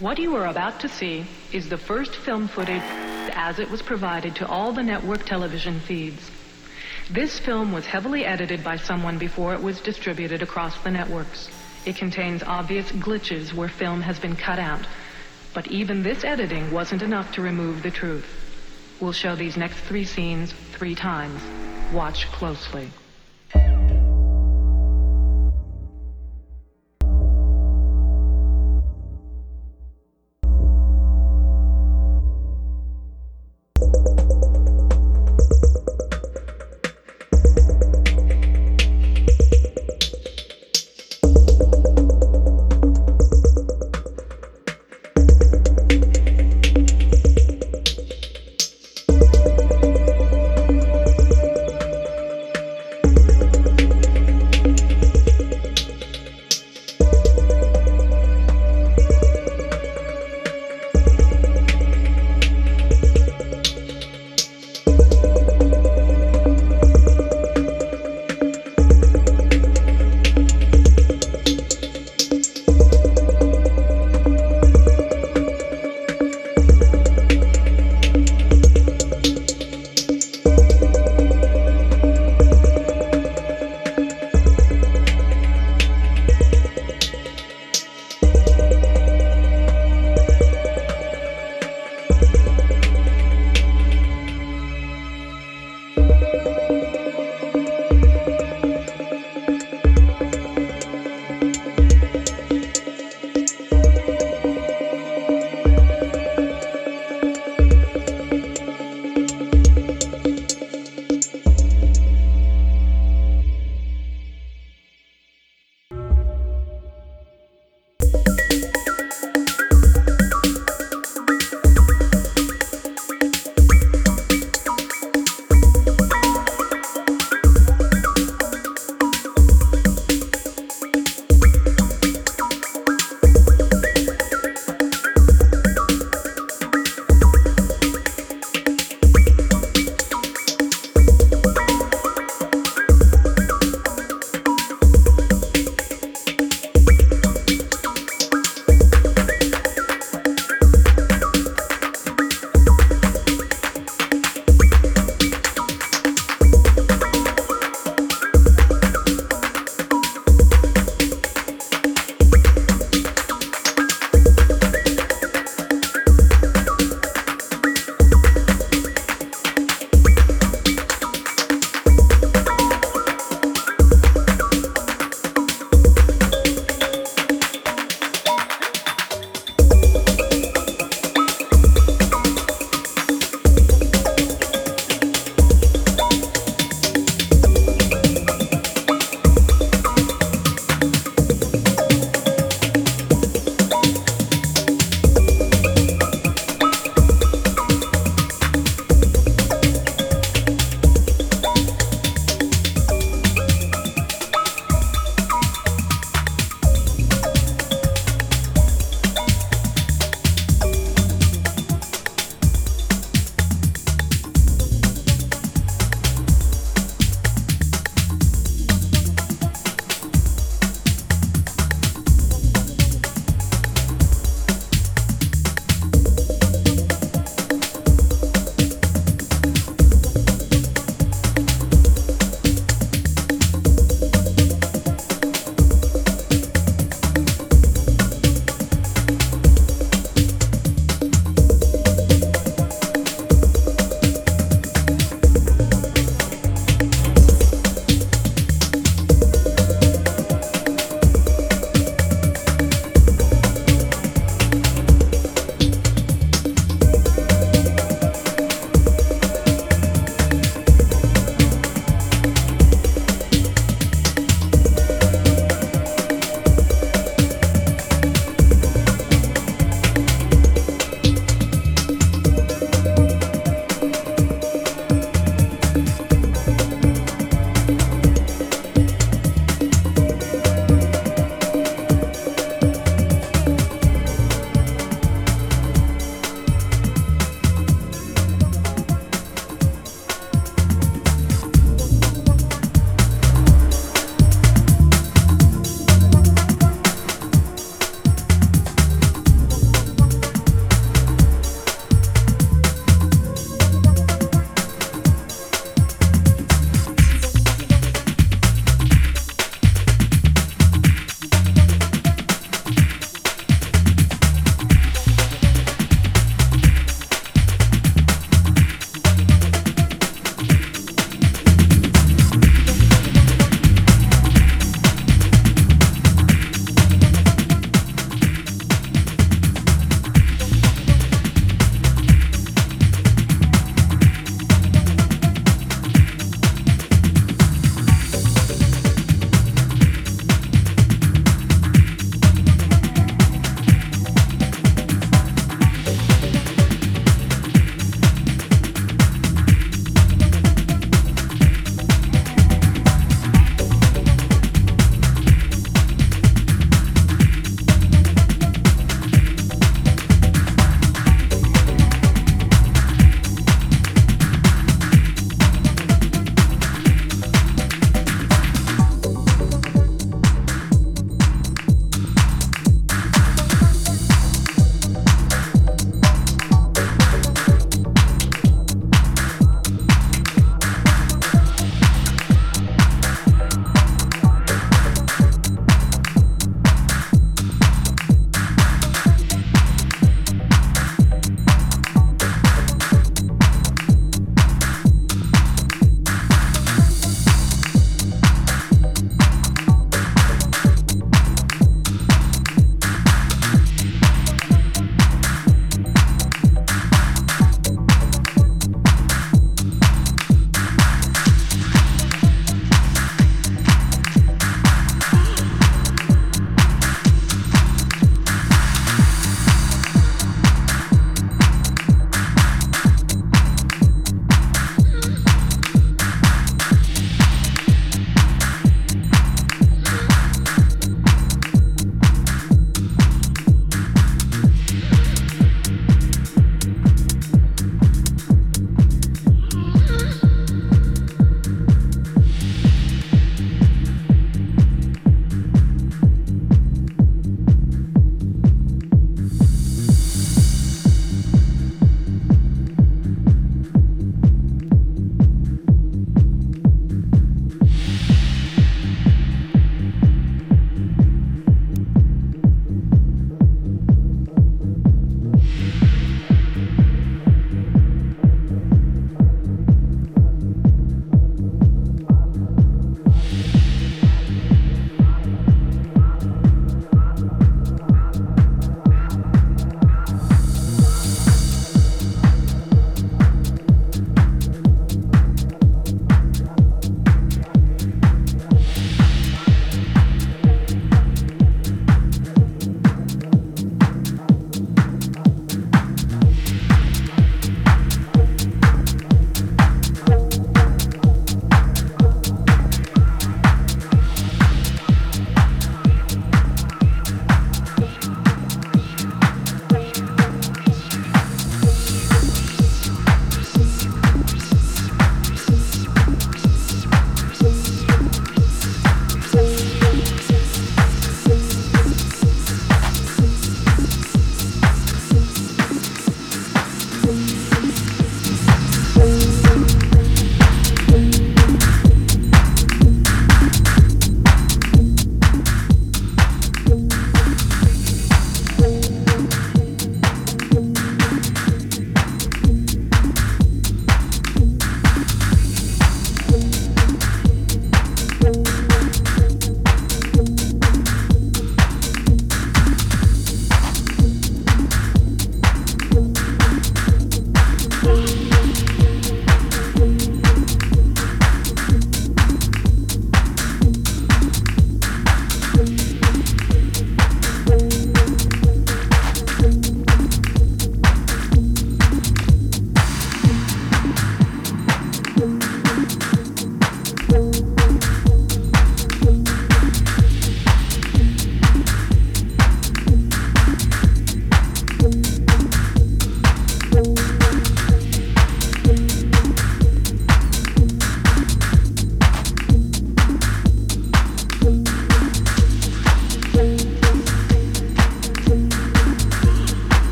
What you are about to see is the first film footage as it was provided to all the network television feeds. This film was heavily edited by someone before it was distributed across the networks. It contains obvious glitches where film has been cut out. But even this editing wasn't enough to remove the truth. We'll show these next three scenes three times. Watch closely.